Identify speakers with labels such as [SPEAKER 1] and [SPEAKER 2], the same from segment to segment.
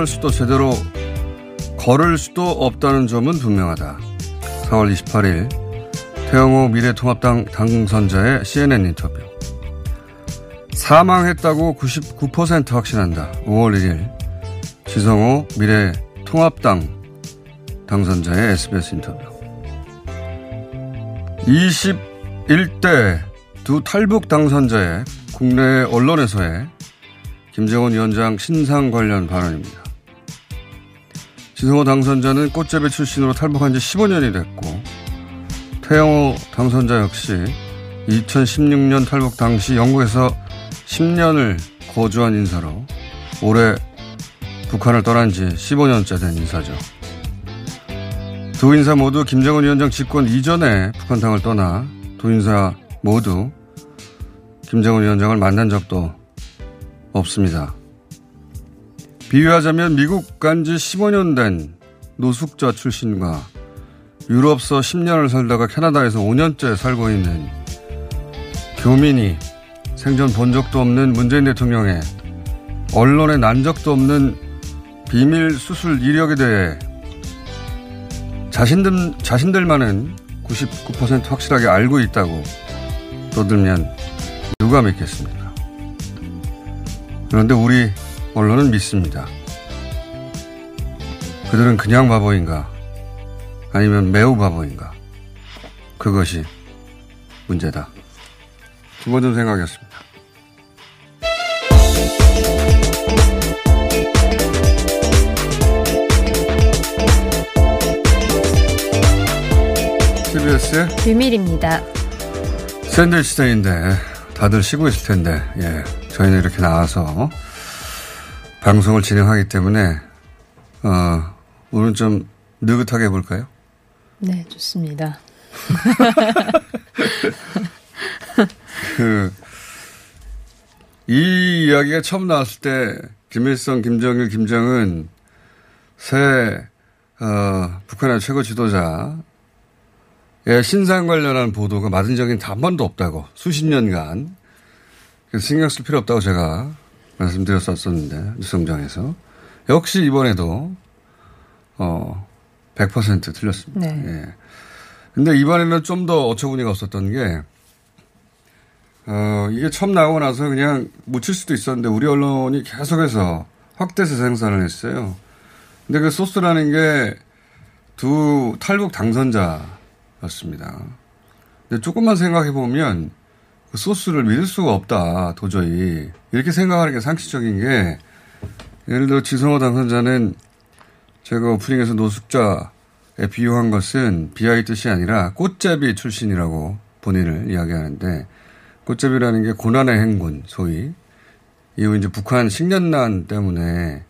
[SPEAKER 1] 일어설 수도 제대로 걸을 수도 없다는 점은 분명하다. 4월 28일 태영호 미래통합당 당선자의 CNN 인터뷰. 사망했다고 99% 확신한다. 5월 1일 지성호 미래통합당 당선자의 SBS 인터뷰. 21대 두 탈북 당선자의 국내 언론에서의 김정은 위원장 신상 관련 발언입니다. 지성호 당선자는 꽃재배 출신으로 탈북한 지 15년이 됐고, 태영호 당선자 역시 2016년 탈북 당시 영국에서 10년을 거주한 인사로 올해 북한을 떠난 지 15년째 된 인사죠. 두 인사 모두 김정은 위원장 집권 이전에 북한 땅을 떠나 두 인사 모두 김정은 위원장을 만난 적도 없습니다. 비유하자면 미국 간 지 15년 된 노숙자 출신과 유럽서 10년을 살다가 캐나다에서 5년째 살고 있는 교민이 생전 본 적도 없는 문재인 대통령의 언론에 난 적도 없는 비밀 수술 이력에 대해 자신들, 자신들만은 99% 확실하게 알고 있다고 떠들면 누가 믿겠습니까? 그런데 우리 언론은 믿습니다. 그들은 그냥 바보인가? 아니면 매우 바보인가? 그것이 문제다. 김원준 생각이었습니다.
[SPEAKER 2] 비밀입니다.
[SPEAKER 1] 샌드위치 데이인데 다들 쉬고 있을 텐데 예 저희는 이렇게 나와서 방송을 진행하기 때문에 어 오늘 좀 느긋하게 해볼까요?
[SPEAKER 2] 네, 좋습니다.
[SPEAKER 1] 그, 이 이야기가 처음 나왔을 때, 김일성, 김정일, 김정은, 새, 어, 북한의 최고 지도자의 신상 관련한 보도가 맞은 적이 단 번도 없다고, 수십 년간. 신경 쓸 필요 없다고 제가 말씀드렸었는데, 뉴스공장에서. 역시 이번에도, 어, 100% 틀렸습니다.
[SPEAKER 2] 네.
[SPEAKER 1] 예. 근데 이번에는 좀 더 어처구니가 없었던 게, 어, 이게 처음 나오고 나서 그냥 묻힐 수도 있었는데 우리 언론이 계속해서 확대해서 생산을 했어요. 근데 그 소스라는 게 두 탈북 당선자였습니다. 근데 조금만 생각해 보면 그 소스를 믿을 수가 없다, 도저히. 이렇게 생각하는 게 상식적인 게, 예를 들어 지성호 당선자는 제가 오프닝에서 노숙자에 비유한 것은 비하의 뜻이 아니라 꽃잡이 출신이라고 본인을 이야기하는데, 꽃잡이라는 게 고난의 행군, 소위. 이후 이제 북한 식년난 때문에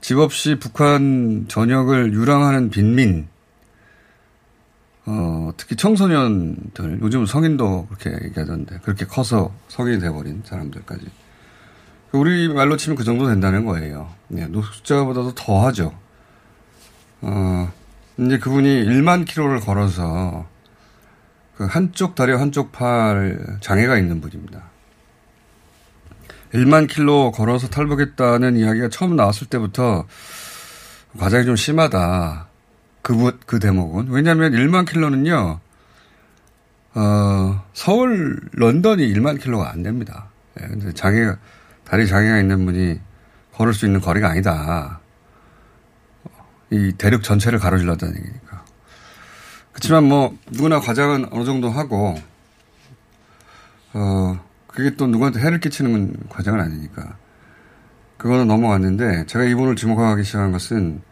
[SPEAKER 1] 집 없이 북한 전역을 유랑하는 빈민, 어, 특히 청소년들, 요즘 성인도 그렇게 얘기하던데, 그렇게 커서 성인이 돼버린 사람들까지. 우리 말로 치면 그 정도 된다는 거예요. 네, 노숙자보다도 더 하죠. 어, 이제 그분이 1만 킬로를 걸어서 그 한쪽 다리 한쪽 팔 장애가 있는 분입니다. 1만 킬로 걸어서 탈북했다는 이야기가 처음 나왔을 때부터 과장이 좀 심하다. 그, 그 대목은. 왜냐하면 1만 킬로는요, 어, 서울, 런던이 1만 킬로가 안 됩니다. 예, 근데 장애가, 다리 장애가 있는 분이 걸을 수 있는 거리가 아니다. 이 대륙 전체를 가로질렀다는 얘기니까. 그렇지만 뭐, 누구나 과장은 어느 정도 하고, 어, 그게 또 누구한테 해를 끼치는 과정은 아니니까. 그거는 넘어갔는데, 제가 이분을 주목하기 시작한 것은,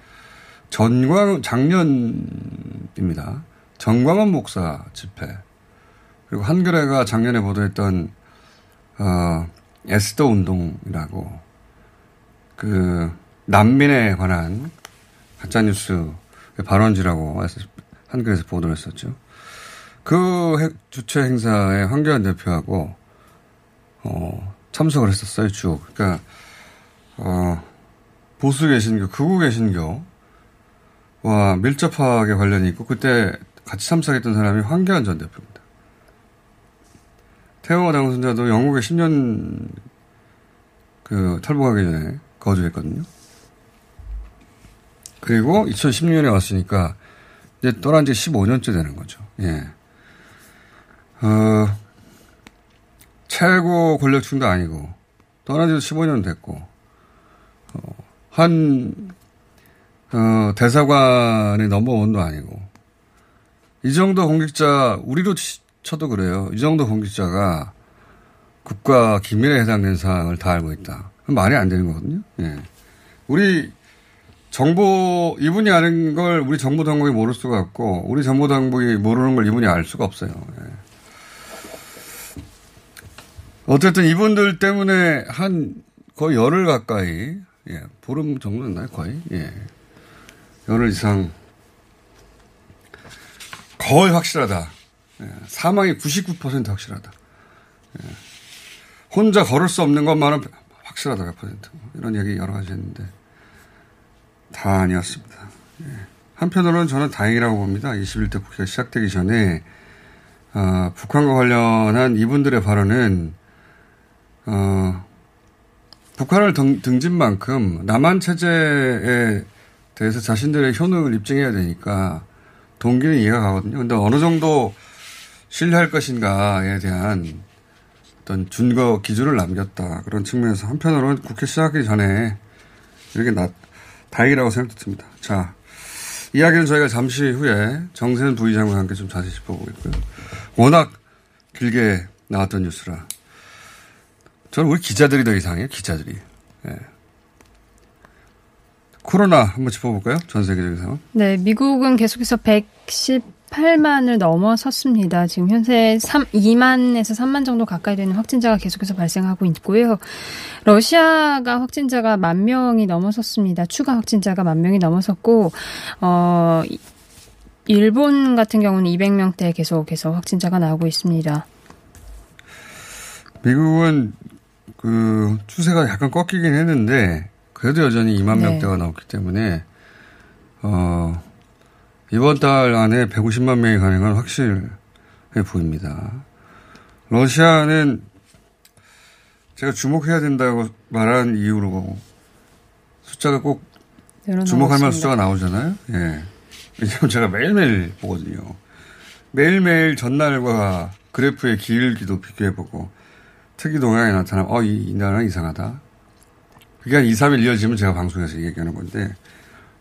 [SPEAKER 1] 전광, 작년입니다. 정광원 목사 집회. 그리고 한겨레가 작년에 보도했던, 어, 에스더 운동이라고, 그, 난민에 관한 가짜 뉴스 발언지라고 한겨레에서 보도를 했었죠. 그 주최 행사에 황교안 대표하고, 어, 참석을 했었어요, 쭉. 그러니까, 어, 보수 개신교, 극우 개신교, 와 밀접하게 관련이 있고 그때 같이 참석했던 사람이 황교안 전 대표입니다. 태영호 당선자도 영국에 10년 그 탈북하기 전에 거주했거든요. 그리고 2016년에 왔으니까 이제 떠난 지 15년째 되는 거죠. 예. 어, 최고 권력층도 아니고 떠난 지도 15년 됐고 어, 한 어, 대사관의 넘버원도 아니고 이 정도 공직자 우리로 쳐도 그래요. 이 정도 공직자가 국가 기밀에 해당되는 사항을 다 알고 있다. 말이 안 되는 거거든요. 예. 우리 정보 이분이 아는 걸 우리 정보 당국이 모를 수가 없고 우리 정보 당국이 모르는 걸 이분이 알 수가 없어요. 예. 어쨌든 이분들 때문에 한 거의 열흘 가까이 예, 보름 정도 됐나요 거의 예. 열흘 이상 거의 확실하다. 예, 사망이 99% 확실하다. 예, 혼자 걸을 수 없는 것만은 확실하다, 100%. 이런 얘기 여러 가지 했는데 다 아니었습니다. 예, 한편으로는 저는 다행이라고 봅니다. 21대 국회가 시작되기 전에 어, 북한과 관련한 이분들의 발언은 어, 북한을 등, 등진 만큼 남한 체제에 대해서 자신들의 효능을 입증해야 되니까 동기는 이해가 가거든요. 근데 어느 정도 신뢰할 것인가에 대한 어떤 준거 기준을 남겼다. 그런 측면에서 한편으로는 국회 시작하기 전에 이렇게 나, 다행이라고 생각됩니다. 자, 이야기는 저희가 잠시 후에 정세현 부의장과 함께 좀 자세히 짚어보겠고요. 워낙 길게 나왔던 뉴스라. 저는 우리 기자들이 더 이상해요, 기자들이. 예. 코로나 한번 짚어볼까요? 전 세계적인 상황.
[SPEAKER 2] 네, 미국은 계속해서 118만을 넘어섰습니다. 지금 현재 3, 2만에서 3만 정도 가까이 되는 확진자가 계속해서 발생하고 있고요. 러시아가 확진자가 만 명이 넘어섰습니다. 추가 확진자가 만 명이 넘어섰고, 어, 일본 같은 경우는 200명대 계속해서 확진자가 나오고 있습니다.
[SPEAKER 1] 미국은 그 추세가 약간 꺾이긴 했는데 그래도 여전히 2만 네. 명대가 나왔기 때문에 어, 이번 달 안에 150만 명이 가는 건 확실해 보입니다. 러시아는 제가 주목해야 된다고 말한 이유로 숫자가 꼭 주목할 만한 숫자가 나오잖아요. 예. 왜냐면 제가 매일매일 보거든요. 매일매일 전날과 그래프의 길기도 비교해보고 특이 동향이 나타나면 어, 이, 이 나라는 이상하다. 그게 한 2, 3일 이어지면 제가 방송에서 얘기하는 건데,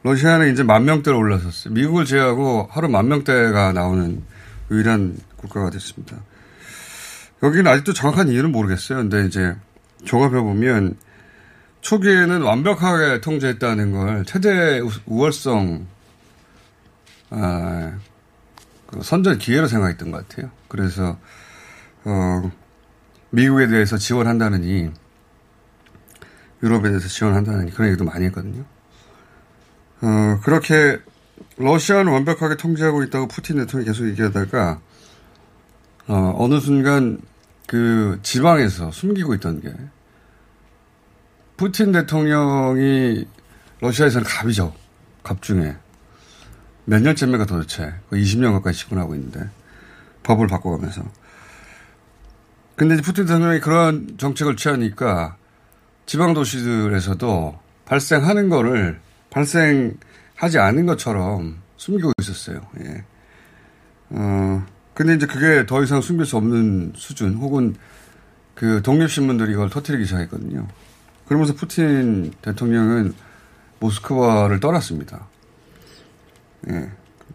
[SPEAKER 1] 러시아는 이제 만 명대로 올라섰어요. 미국을 제외하고 하루 만 명대가 나오는 유일한 국가가 됐습니다. 여기는 아직도 정확한 이유는 모르겠어요. 근데 이제 종합해 보면 초기에는 완벽하게 통제했다는 걸 최대 우월성 아, 그 선전 기회로 생각했던 것 같아요. 그래서 어, 미국에 대해서 지원한다느니 유럽에 대해서 지원한다느니 그런 얘기도 많이 했거든요. 어, 그렇게 러시아는 완벽하게 통제하고 있다고 푸틴 대통령이 계속 얘기하다가 어, 어느 순간 그 지방에서 숨기고 있던 게 푸틴 대통령이 러시아에서는 갑이죠. 갑 중에. 몇 년째입니까 도대체. 20년 가까이 집권하고 있는데. 법을 바꿔가면서. 근데 푸틴 대통령이 그런 정책을 취하니까 지방 도시들에서도 발생하는 거를 발생하지 않은 것처럼 숨기고 있었어요. 예. 어, 근데 이제 그게 더 이상 숨길 수 없는 수준 혹은 그 독립신문들이 이걸 터뜨리기 시작했거든요. 그러면서 푸틴 대통령은 모스크바를 떠났습니다. 예.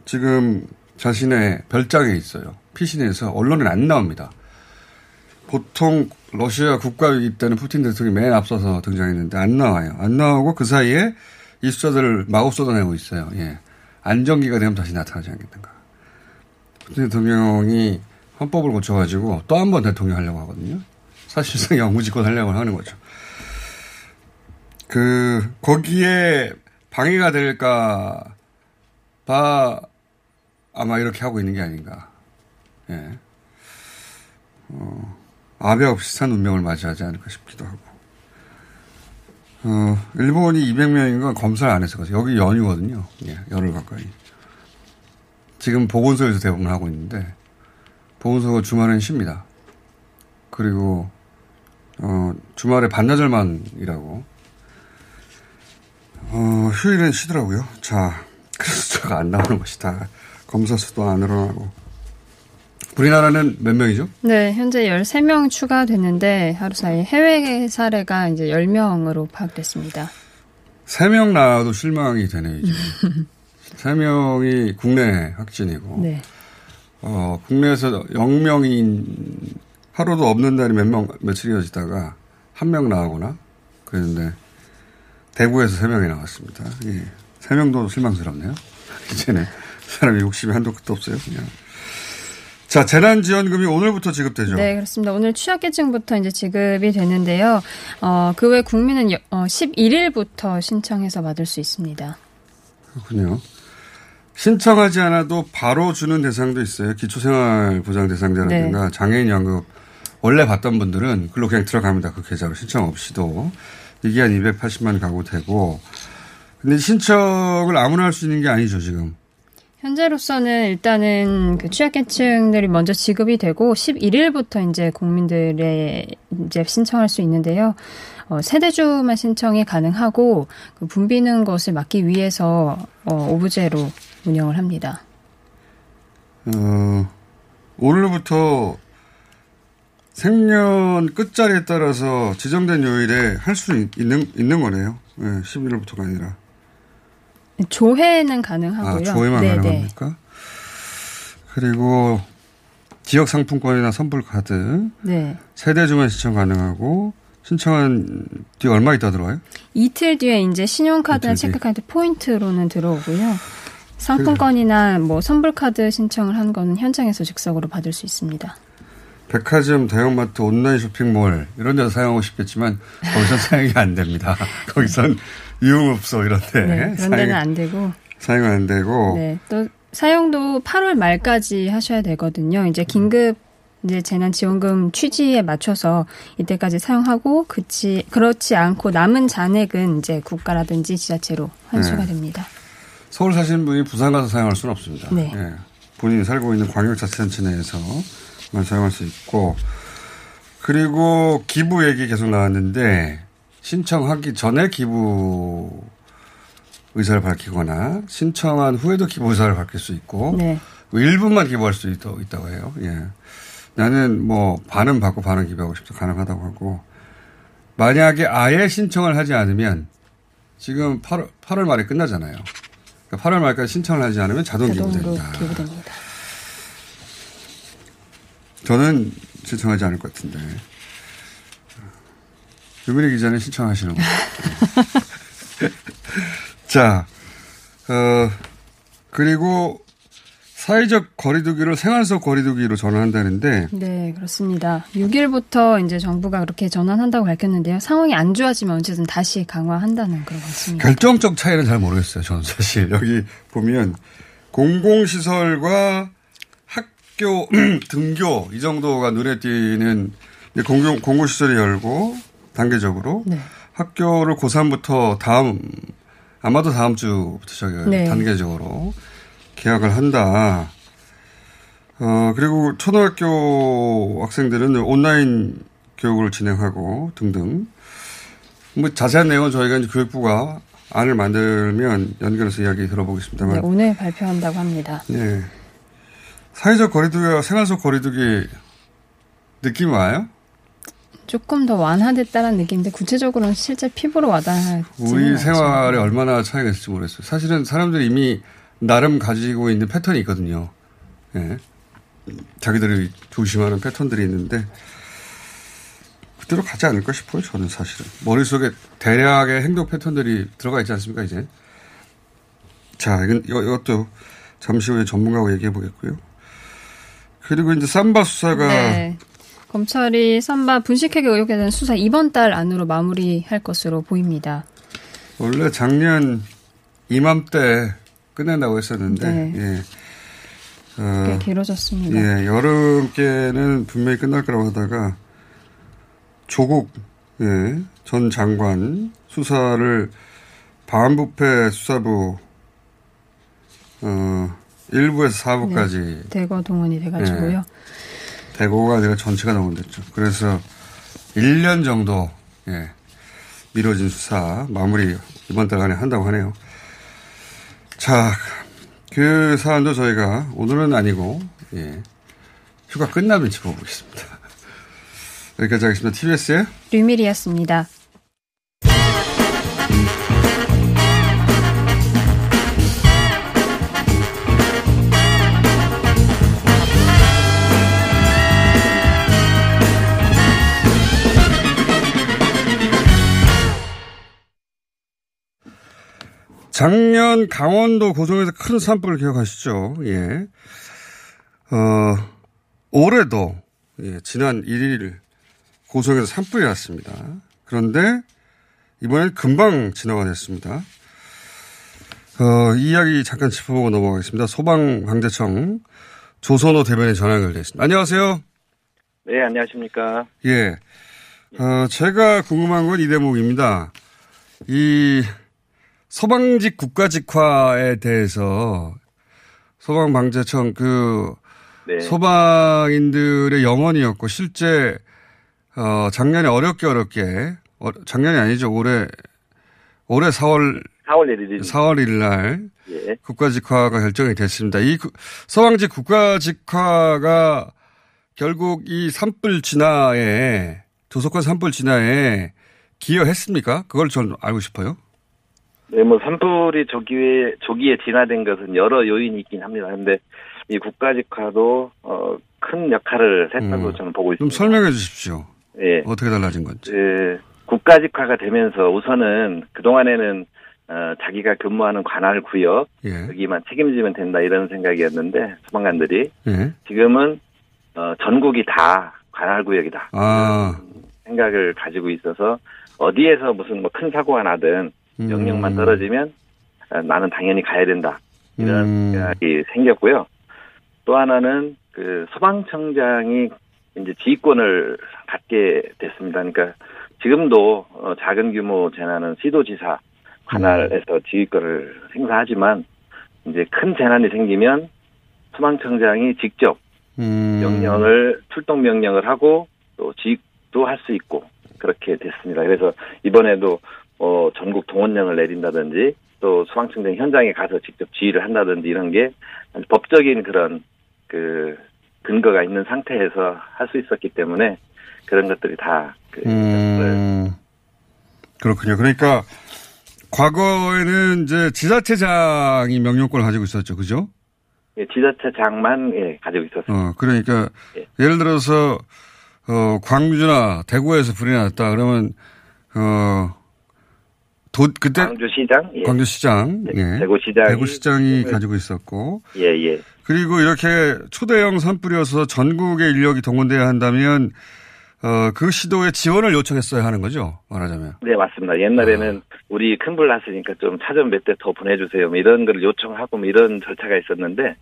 [SPEAKER 1] 지금 자신의 별장에 있어요. 피신해서 언론에 안 나옵니다. 보통 러시아 국가 위기 때는 푸틴 대통령이 맨 앞서서 등장했는데 안 나와요. 안 나오고 그 사이에 이 숫자들을 마구 쏟아내고 있어요. 예. 안정기가 되면 다시 나타나지 않겠는가. 푸틴 대통령이 헌법을 고쳐가지고 또 한 번 대통령 하려고 하거든요. 사실상 영무집권 하려고 하는 거죠. 그, 거기에 방해가 될까 봐 아마 이렇게 하고 있는 게 아닌가. 예. 어, 아베와 비슷한 운명을 맞이하지 않을까 싶기도 하고. 어, 일본이 200명인 건 검사를 안 해서 여기 연휴거든요. 예, 열흘 가까이. 지금 보건소에서 대부분 하고 있는데, 보건소가 주말엔 쉽니다. 그리고, 어, 주말에 반나절만 일하고, 어, 휴일엔 쉬더라고요. 자, 그래서 숫자가 안 나오는 것이 다. 검사 수도 안 늘어나고. 우리나라는 몇 명이죠?
[SPEAKER 2] 네, 현재 13명 추가됐는데 하루 사이 해외 사례가 이제 10명으로 파악됐습니다.
[SPEAKER 1] 3명 나와도 실망이 되네요, 지금. 3명이 국내 확진이고.
[SPEAKER 2] 네.
[SPEAKER 1] 어, 국내에서 0명인 하루도 없는 날이 몇 명, 며칠 이어지다가 한 명 나오거나 그랬는데 대구에서 3명이 나왔습니다. 예. 3명도 실망스럽네요. 이제는 사람이 욕심이 한도 끝도 없어요, 그냥. 자, 재난지원금이 오늘부터 지급되죠?
[SPEAKER 2] 네, 그렇습니다. 오늘 취약계층부터 이제 지급이 되는데요. 어, 그 외 국민은 어, 11일부터 신청해서 받을 수 있습니다.
[SPEAKER 1] 그렇군요. 신청하지 않아도 바로 주는 대상도 있어요. 기초생활보장 대상자라든가 네. 장애인 연금 원래 받던 분들은 글로 그냥 들어갑니다. 그 계좌로 신청 없이도. 이게 한 280만 가구 되고. 근데 신청을 아무나 할 수 있는 게 아니죠, 지금.
[SPEAKER 2] 현재로서는 일단은 그 취약계층들이 먼저 지급이 되고 11일부터 이제 국민들의 이제 신청할 수 있는데요. 어, 세대주만 신청이 가능하고 그 붐비는 것을 막기 위해서 어, 오브제로 운영을 합니다.
[SPEAKER 1] 어, 오늘부터 생년 끝자리에 따라서 지정된 요일에 할 수 있는 있는 거네요. 네, 11일부터가 아니라.
[SPEAKER 2] 조회는 가능하고요.
[SPEAKER 1] 아, 조회만 네네. 가능합니까? 그리고 지역 상품권이나 선불 카드, 네. 세대 주만 신청 가능하고 신청한 뒤 얼마 있다 들어와요?
[SPEAKER 2] 이틀 뒤에 이제 신용카드나 체크카드 포인트로는 들어오고요. 상품권이나 뭐 선불 카드 신청을 한 거는 현장에서 즉석으로 받을 수 있습니다.
[SPEAKER 1] 백화점, 대형마트, 온라인 쇼핑몰 이런 데서 사용하고 싶겠지만 거기서 사용이 안 됩니다. 거기선 유흥업소 이런데
[SPEAKER 2] 네, 그런 데는 안 되고
[SPEAKER 1] 사용 안 되고
[SPEAKER 2] 네, 또 사용도 8월 말까지 하셔야 되거든요. 이제 긴급 이제 재난지원금 취지에 맞춰서 이때까지 사용하고 그치 그렇지 않고 남은 잔액은 이제 국가라든지 지자체로 환수가 네. 됩니다.
[SPEAKER 1] 서울 사시는 분이 부산 가서 사용할 수는 없습니다. 네. 네. 본인이 살고 있는 광역자치단체 내에서 만 사용할 수 있고 그리고 기부 얘기 계속 나왔는데 신청하기 전에 기부 의사를 밝히거나 신청한 후에도 기부 의사를 밝힐 수 있고 네. 뭐 일부만 기부할 수 있, 다고 해요. 예. 나는 뭐 반은 받고 반은 기부하고 싶다 가능하다고 하고 만약에 아예 신청을 하지 않으면 지금 8월, 8월 말에 끝나잖아요. 그러니까 8월 말까지 신청을 하지 않으면 자동 기부됩니다. 기부됩니다. 저는 신청하지 않을 것 같은데. 유민희 기자는 신청하시는 거. 자, 어, 그리고 사회적 거리두기를 생활 속 거리두기로 전환한다는데
[SPEAKER 2] 네, 그렇습니다. 6일부터 이제 정부가 그렇게 전환한다고 밝혔는데요. 상황이 안 좋아지면 언제든 다시 강화한다는 그런 것 같습니다.
[SPEAKER 1] 결정적 차이는 잘 모르겠어요. 저는 사실 여기 보면 공공시설과 학교 등교 이 정도가 눈에 띄는 공공 공공시설이 열고 단계적으로
[SPEAKER 2] 네.
[SPEAKER 1] 학교를 고3부터 다음 아마도 다음 주부터 저기
[SPEAKER 2] 네.
[SPEAKER 1] 단계적으로 계약을 한다. 어, 그리고 초등학교 학생들은 온라인 교육을 진행하고 등등. 뭐 자세한 내용은 저희가 이제 교육부가 안을 만들면 연결해서 이야기 들어보겠습니다만.
[SPEAKER 2] 네, 오늘 발표한다고 합니다.
[SPEAKER 1] 네. 사회적 거리두기와 생활 속 거리두기 느낌 와요?
[SPEAKER 2] 조금 더 완화됐다는 느낌인데 구체적으로는 실제 피부로 와닿지
[SPEAKER 1] 우리 생활에 얼마나 차이가 있을지 모르겠어요. 사실은 사람들이 이미 나름 가지고 있는 패턴이 있거든요. 예. 자기들이 조심하는 패턴들이 있는데 그대로 가지 않을까 싶어요. 저는 사실은 머릿속에 대략의 행동 패턴들이 들어가 있지 않습니까 이제. 자, 이건 이것도 잠시 후에 전문가하고 얘기해 보겠고요. 그리고 이제 삼바 수사가
[SPEAKER 2] 네. 검찰이 삼바 분식회계 의혹에 대한 수사 이번 달 안으로 마무리할 것으로 보입니다.
[SPEAKER 1] 원래 작년 이맘때 끝낸다고 했었는데
[SPEAKER 2] 네.
[SPEAKER 1] 예.
[SPEAKER 2] 꽤
[SPEAKER 1] 어,
[SPEAKER 2] 길어졌습니다.
[SPEAKER 1] 예, 여름께는 분명히 끝날 거라고 하다가 조국 예, 전 장관 수사를 반부패 수사부 어 1부에서 4부까지
[SPEAKER 2] 대거 동원이 돼가지고요.
[SPEAKER 1] 대고가 아니라 전체가 동원됐죠. 그래서 1년 정도 예, 미뤄진 수사 마무리 이번 달 안에 한다고 하네요. 자, 그 사안도 저희가 오늘은 아니고 예, 휴가 끝나면 짚어보겠습니다. 여기까지 하겠습니다. TBS의
[SPEAKER 2] 류밀이었습니다.
[SPEAKER 1] 작년 강원도 고성에서 큰 산불을 기억하시죠? 예. 어, 올해도, 예, 지난 1일 고성에서 산불이 났습니다. 그런데 이번엔 금방 진화가 됐습니다. 어, 이 이야기 잠깐 짚어보고 넘어가겠습니다. 소방방재청 조선호 대변인 전화 연결되어 있습니다. 안녕하세요.
[SPEAKER 3] 네, 안녕하십니까.
[SPEAKER 1] 예. 어, 제가 궁금한 건 이 대목입니다. 이 소방직 국가직화에 대해서 소방방재청 그
[SPEAKER 3] 네.
[SPEAKER 1] 소방인들의 영혼이었고 실제 어, 작년에 어렵게 어렵게 어, 작년이 아니죠 올해 올해 4월
[SPEAKER 3] 4월 1일.
[SPEAKER 1] 4월 1일 날
[SPEAKER 3] 예.
[SPEAKER 1] 국가직화가 결정이 됐습니다. 이 구- 소방직 국가직화가 결국 이 산불 진화에 조속한 산불 진화에 기여했습니까? 그걸 전 알고 싶어요.
[SPEAKER 3] 네, 뭐 산불이 조기에 조기에 진화된 것은 여러 요인이 있긴 합니다. 그런데 이 국가직화도 어, 큰 역할을 했다고
[SPEAKER 1] 음.
[SPEAKER 3] 저는 보고
[SPEAKER 1] 좀
[SPEAKER 3] 있습니다.
[SPEAKER 1] 설명해 주십시오.
[SPEAKER 3] 예.
[SPEAKER 1] 어떻게 달라진 건지.
[SPEAKER 3] 그 국가직화가 되면서 우선은 그 동안에는 어, 자기가 근무하는 관할 구역
[SPEAKER 1] 예.
[SPEAKER 3] 여기만 책임지면 된다 이런 생각이었는데 소방관들이
[SPEAKER 1] 예.
[SPEAKER 3] 지금은 어, 전국이 다 관할 구역이다.
[SPEAKER 1] 아.
[SPEAKER 3] 생각을 가지고 있어서 어디에서 무슨 뭐 큰 사고가 나든 명령만
[SPEAKER 1] 음.
[SPEAKER 3] 떨어지면 아, 나는 당연히 가야 된다 이런
[SPEAKER 1] 음.
[SPEAKER 3] 생각이 생겼고요. 또 하나는 그 소방청장이 이제 지휘권을 갖게 됐습니다. 그러니까 지금도 어, 작은 규모 재난은 시도지사 관할에서 지휘권을 행사하지만 이제 큰 재난이 생기면 소방청장이 직접
[SPEAKER 1] 음.
[SPEAKER 3] 명령을 출동 명령을 하고 또 지휘도 할 수 있고 그렇게 됐습니다. 그래서 이번에도 어 전국 동원령을 내린다든지 또 소방청장 현장에 가서 직접 지휘를 한다든지 이런 게 법적인 그런 그 근거가 있는 상태에서 할 수 있었기 때문에 그런 것들이 다 그
[SPEAKER 1] 음. 그렇군요. 그러니까 과거에는 이제 지자체장이 명령권을 가지고 있었죠. 그죠?
[SPEAKER 3] 예, 지자체장만 예, 가지고.
[SPEAKER 1] 어, 그러니까
[SPEAKER 3] 예.
[SPEAKER 1] 예를 들어서 어, 광주나 대구에서 불이 났다. 그러면, 어, 도, 그때.
[SPEAKER 3] 광주시장? 예.
[SPEAKER 1] 광주시장. 예.
[SPEAKER 3] 대구시장.
[SPEAKER 1] 대구시장이 가지고 있었고.
[SPEAKER 3] 예, 예.
[SPEAKER 1] 그리고 이렇게 초대형 산불이어서 전국의 인력이 동원돼야 한다면, 어, 그 시도에 지원을 요청했어야 하는 거죠. 말하자면.
[SPEAKER 3] 네, 맞습니다. 옛날에는 우리 큰 불 났으니까 좀 차전 몇 대 더 보내주세요. 뭐 이런 걸 요청하고 뭐 이런 절차가 있었는데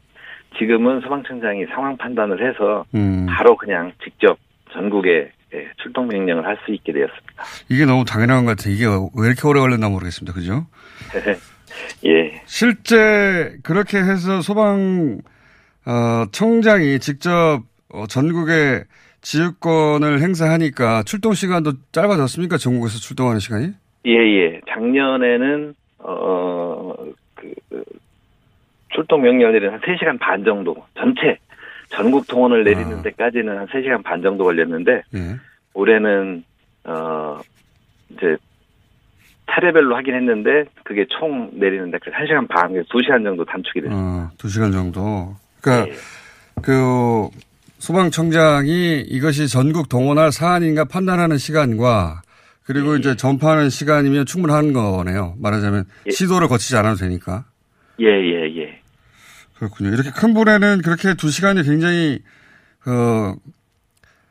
[SPEAKER 3] 지금은 소방청장이 상황 판단을 해서
[SPEAKER 1] 음.
[SPEAKER 3] 바로 그냥 직접 전국에 예, 출동 명령을 할 수 있게 되었습니다.
[SPEAKER 1] 이게 너무 당연한 것 같아요. 이게 왜 이렇게 오래 걸렸나 모르겠습니다. 그죠?
[SPEAKER 3] 예.
[SPEAKER 1] 실제 그렇게 해서 소방 어, 청장이 직접 어, 전국에 지휘권을 행사하니까 출동 시간도 짧아졌습니까? 전국에서 출동하는 시간이?
[SPEAKER 3] 예, 예. 작년에는 어, 그, 그 출동 명령일은 한 3시간 반 정도 전체 전국 통원을 내리는
[SPEAKER 1] 아.
[SPEAKER 3] 데까지는 한 3시간 반 정도 걸렸는데
[SPEAKER 1] 예.
[SPEAKER 3] 올해는 어 이제 차례별로 하긴 했는데 그게 총 내리는 데까지 1시간 반, 2시간 정도 단축이 됐습니다.
[SPEAKER 1] 어, 두 시간 정도. 그러니까
[SPEAKER 3] 예.
[SPEAKER 1] 그 소방청장이 이것이 전국 동원할 사안인가 판단하는 시간과 그리고
[SPEAKER 3] 예,
[SPEAKER 1] 이제 전파하는 시간이면 충분한 거네요. 말하자면
[SPEAKER 3] 예.
[SPEAKER 1] 시도를 거치지 않아도 되니까.
[SPEAKER 3] 예, 예, 예.
[SPEAKER 1] 그렇군요. 이렇게 큰 불에는 그렇게 두 시간이 굉장히 어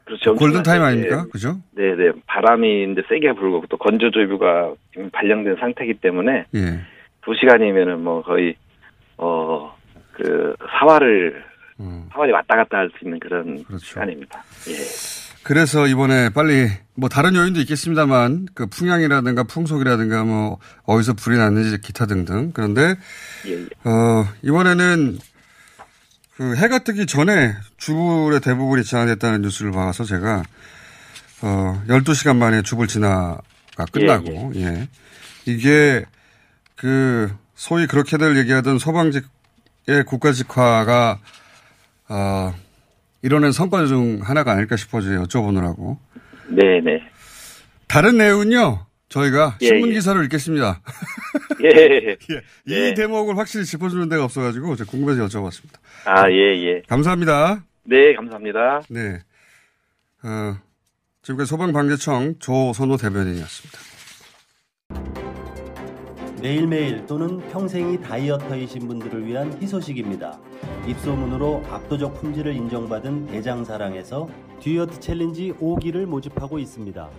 [SPEAKER 3] 그렇죠.
[SPEAKER 1] 골든 타임 아닙니까? 그죠?
[SPEAKER 3] 네, 네. 바람이 이제 세게 불고 또 건조조류가 발령된 상태이기 때문에
[SPEAKER 1] 예.
[SPEAKER 3] 두 시간이면은 뭐 거의 어 그 사활을
[SPEAKER 1] 음.
[SPEAKER 3] 사활이 왔다 갔다 할 수 있는 그런
[SPEAKER 1] 그렇죠.
[SPEAKER 3] 시간입니다. 예.
[SPEAKER 1] 그래서 이번에 빨리 뭐 다른 요인도 있겠습니다만 그 풍향이라든가 풍속이라든가 뭐 어디서 불이 났는지 기타 등등. 그런데
[SPEAKER 3] 예, 예.
[SPEAKER 1] 어 이번에는 그 해가 뜨기 전에 주불의 대부분이 진화됐다는 뉴스를 봐서 제가 어 12시간 만에 주불 진화가 끝나고 예, 이게 그 소위 그렇게들 얘기하던 소방직의 국가직화가 어 이뤄낸 성과 중 하나가 아닐까 싶어서 여쭤보느라고
[SPEAKER 3] 네, 네.
[SPEAKER 1] 다른 내용은요 저희가
[SPEAKER 3] 예,
[SPEAKER 1] 신문
[SPEAKER 3] 예.
[SPEAKER 1] 기사를 읽겠습니다.
[SPEAKER 3] 예.
[SPEAKER 1] 이
[SPEAKER 3] 예.
[SPEAKER 1] 대목을 확실히 짚어주는 데가 없어가지고 제가 궁금해서 여쭤봤습니다.
[SPEAKER 3] 아, 예, 예.
[SPEAKER 1] 감사합니다.
[SPEAKER 3] 네, 감사합니다.
[SPEAKER 1] 네. 어, 지금까지 소방방재청 조선호 대변인이었습니다.
[SPEAKER 4] 매일매일 또는 평생이 다이어터이신 분들을 위한 희소식입니다. 입소문으로 압도적 품질을 인정받은 대장사랑에서 듀어트 challenge 5기를 모집하고 있습니다.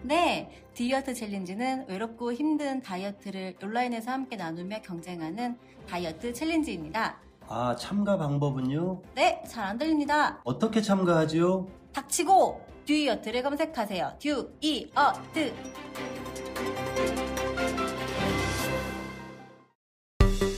[SPEAKER 5] 네, 디어트 challenge는 외롭고 힘든 다이어트를 온라인에서 함께 나누며 경쟁하는 다이어트 challenge입니다.
[SPEAKER 4] 아, 참가 방법은요?
[SPEAKER 5] 네, 잘 안 들립니다.
[SPEAKER 4] 어떻게 참가하지요?
[SPEAKER 5] 닥치고 듀이어트를 검색하세요. 듀이어트.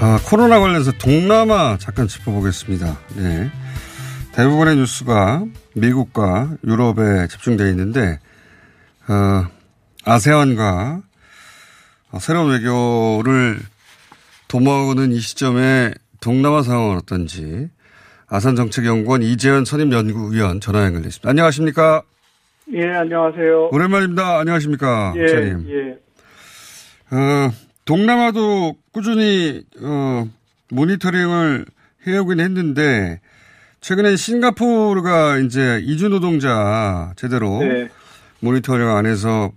[SPEAKER 1] 아, 코로나 관련해서 동남아 잠깐 짚어보겠습니다. 네. 대부분의 뉴스가 미국과 유럽에 집중되어 있는데, 어, 아세안과 새로운 외교를 도모하고는 이 시점에 동남아 상황은 어떤지 아산정책연구원 이재현 선임연구위원 전화 연결됐습니다. 안녕하십니까?
[SPEAKER 6] 예, 안녕하세요.
[SPEAKER 1] 오랜만입니다. 안녕하십니까?
[SPEAKER 6] 예,
[SPEAKER 1] 목사님.
[SPEAKER 6] 예.
[SPEAKER 1] 어, 동남아도 꾸준히 어, 모니터링을 해오긴 했는데 최근에 싱가포르가 이제 이주 노동자 제대로
[SPEAKER 6] 네.
[SPEAKER 1] 모니터링 안 해서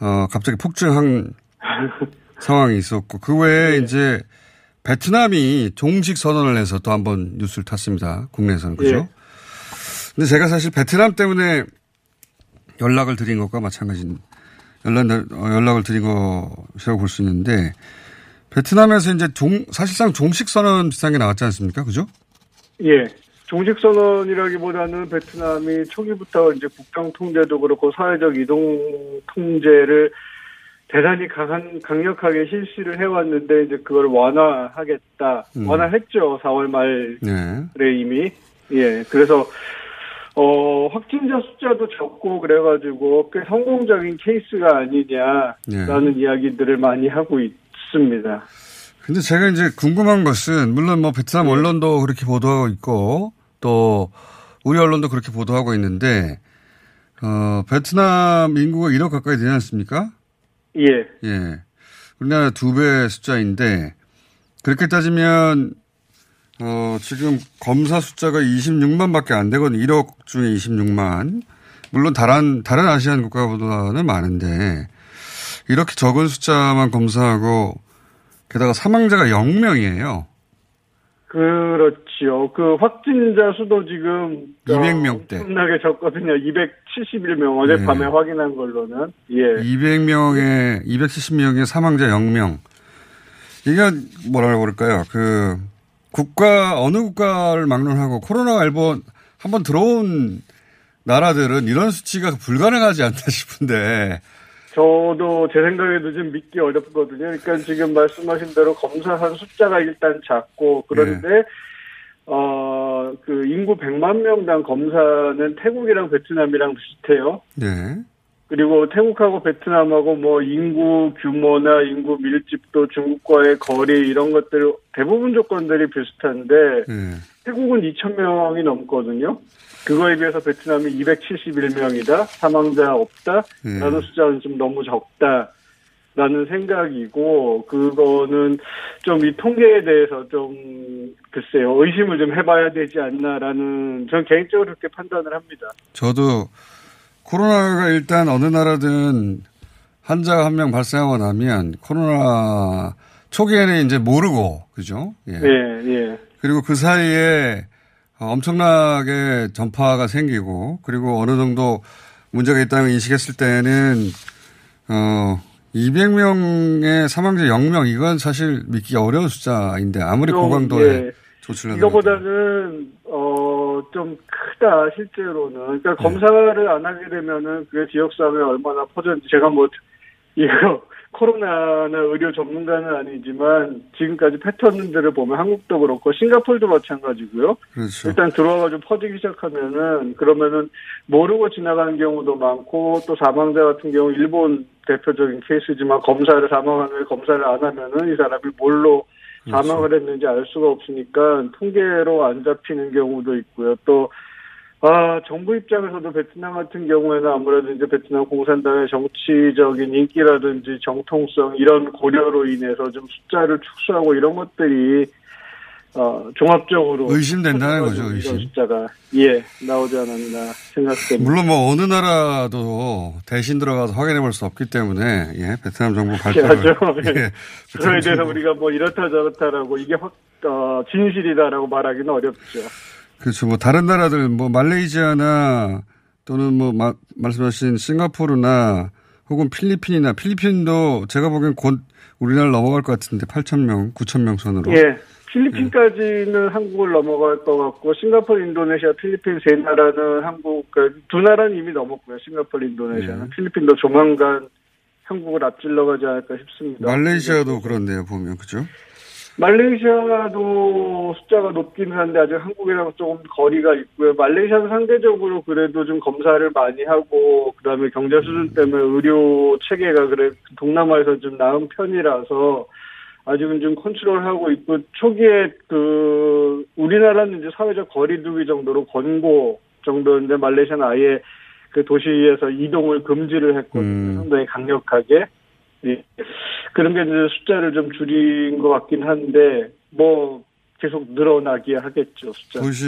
[SPEAKER 1] 어, 갑자기 폭증한 상황이 있었고 그 외에 이제 베트남이 종식 선언을 해서 또 한 번 뉴스를 탔습니다. 국내에서는 그죠?
[SPEAKER 6] 예.
[SPEAKER 1] 근데 제가 사실 베트남 때문에 연락을 드린 것과 마찬가지 연락 어, 연락을 드린 것이라고 볼 수 있는데 베트남에서 이제 종 사실상 종식 선언 비슷한 게 나왔지 않습니까? 그죠?
[SPEAKER 6] 예. 종식 선언이라기보다는 베트남이 초기부터 이제 국경 통제도 그렇고 사회적 이동 통제를 대단히 강한 강력하게 실시를 해왔는데 이제 그걸 완화하겠다.
[SPEAKER 1] 음.
[SPEAKER 6] 완화했죠. 4월 말에
[SPEAKER 1] 네.
[SPEAKER 6] 이미. 예. 그래서 어 확진자 숫자도 적고 그래가지고 꽤 성공적인 케이스가 아니냐라는
[SPEAKER 1] 네.
[SPEAKER 6] 이야기들을 많이 하고 있습니다.
[SPEAKER 1] 근데 제가 이제 궁금한 것은 물론 뭐 베트남
[SPEAKER 6] 네.
[SPEAKER 1] 언론도 그렇게 보도하고 있고 또 우리 언론도 그렇게 보도하고 있는데 어 베트남 인구가 1억 가까이 되지 않습니까?
[SPEAKER 6] 예.
[SPEAKER 1] 예. 우리나라 두 배 숫자인데 그렇게 따지면 어 지금 검사 숫자가 26만 밖에 안 되거든요. 1억 중에 26만. 물론 다른 다른 아시안 국가보다는 많은데 이렇게 적은 숫자만 검사하고 게다가 사망자가 0명이에요.
[SPEAKER 6] 그렇지요. 그 확진자 수도 지금
[SPEAKER 1] 200명대.
[SPEAKER 6] 엄청나게 적거든요. 271명 어젯밤에
[SPEAKER 1] 네.
[SPEAKER 6] 확인한 걸로는 예.
[SPEAKER 1] 200명에 270명의 사망자 0명. 이게 뭐라고 그럴까요? 그 국가 어느 국가를 막론하고 코로나가 일본 한번 들어온 나라들은 이런 수치가 불가능하지 않나 싶은데
[SPEAKER 6] 저도 제 생각에도 좀 믿기 어렵거든요. 그러니까 지금 말씀하신 대로 검사한 숫자가 일단 작고 그런데
[SPEAKER 1] 네.
[SPEAKER 6] 어, 그 인구 100만 명당 검사는 태국이랑 베트남이랑 비슷해요.
[SPEAKER 1] 네.
[SPEAKER 6] 그리고 태국하고 베트남하고 뭐 인구 규모나 인구 밀집도 중국과의 거리 이런 것들 대부분 조건들이 비슷한데
[SPEAKER 1] 네.
[SPEAKER 6] 태국은 2천 명이 넘거든요. 그거에 비해서 베트남이 271명이다. 사망자 없다.
[SPEAKER 1] 네.
[SPEAKER 6] 라는 숫자는 좀 너무 적다. 라는 생각이고 그거는 좀 이 통계에 대해서 좀 글쎄요 의심을 좀 해봐야 되지 않나라는 전 개인적으로 그렇게 판단을 합니다.
[SPEAKER 1] 저도 코로나가 일단 어느 나라든 환자가 한명 발생하고 나면 코로나 초기에는 이제 모르고 그죠? 예.
[SPEAKER 6] 예, 예.
[SPEAKER 1] 그리고 그 사이에 엄청나게 전파가 생기고 그리고 어느 정도 문제가 있다는 걸 인식했을 때는 어 200명의 사망자 0명 이건 사실 믿기 어려운 숫자인데 아무리
[SPEAKER 6] 좀,
[SPEAKER 1] 고강도의
[SPEAKER 6] 예.
[SPEAKER 1] 조치를
[SPEAKER 6] 이거보다는 어 좀 크다 실제로는 그러니까
[SPEAKER 1] 네.
[SPEAKER 6] 검사를 안 하게 되면은 그게 지역 사회에 얼마나 퍼졌는지 제가 뭐 이거 코로나나 의료 전문가는 아니지만 지금까지 패턴들을 보면 한국도 그렇고 싱가폴도 마찬가지고요.
[SPEAKER 1] 그렇죠.
[SPEAKER 6] 일단 들어와가지고 퍼지기 시작하면은 그러면은 모르고 지나가는 경우도 많고 또 사망자 같은 경우 일본 대표적인 케이스지만 검사를 후에 검사를 안 하면은 이 사람이 뭘로
[SPEAKER 1] 그렇죠.
[SPEAKER 6] 사망을 했는지 알 수가 없으니까 통계로 안 잡히는 경우도 있고요. 또 아, 정부 입장에서도 베트남 같은 경우에는 아무래도 이제 베트남 공산당의 정치적인 인기라든지 정통성 이런 고려로 인해서 좀 숫자를 축소하고 이런 것들이 어, 종합적으로
[SPEAKER 1] 의심된다는 거죠, 의심.
[SPEAKER 6] 숫자가 예 나오지 않았나 생각됩니다.
[SPEAKER 1] 물론 뭐 어느 나라도 대신 들어가서 확인해 볼 수 없기 때문에 예, 베트남 정부 발표를
[SPEAKER 6] 하죠.
[SPEAKER 1] 예,
[SPEAKER 6] 그거에 대해서 우리가 뭐 이렇다 저렇다라고 이게 확 어, 진실이다라고 말하기는 어렵죠.
[SPEAKER 1] 그렇죠. 뭐 다른 나라들 뭐 말레이시아나 또는 뭐 마- 말씀하신 싱가포르나 혹은 필리핀이나 필리핀도 제가 보기엔 곧 우리나라 넘어갈 것 같은데 8천 명, 9천 명 선으로.
[SPEAKER 6] 예. 필리핀까지는 한국을 넘어갈 것 같고 싱가포르, 인도네시아, 필리핀 세 나라는 한국 그두 나라는 이미 넘었고요. 싱가포르, 인도네시아는
[SPEAKER 1] 네.
[SPEAKER 6] 필리핀도 조만간 한국을 앞질러 가지 않을까 싶습니다.
[SPEAKER 1] 말레이시아도 그렇네요 보면 그죠?
[SPEAKER 6] 말레이시아도 숫자가 높긴 한데 아직 한국이랑 조금 거리가 있고요. 말레이시아는 상대적으로 그래도 좀 검사를 많이 하고 그다음에 경제 수준 때문에 의료 체계가 그래 동남아에서 좀 나은 편이라서 아직은 좀 컨트롤하고 있고 초기에 그 우리나라는 이제 사회적 거리두기 정도로 권고 정도인데 말레이시아는 아예 그 도시에서 이동을 금지를 했거든요. 상당히 강력하게. 예. 그런 게 이제 숫자를 좀 줄인 것 같긴 한데 뭐 계속 늘어나게 하겠죠 숫자.
[SPEAKER 1] 도시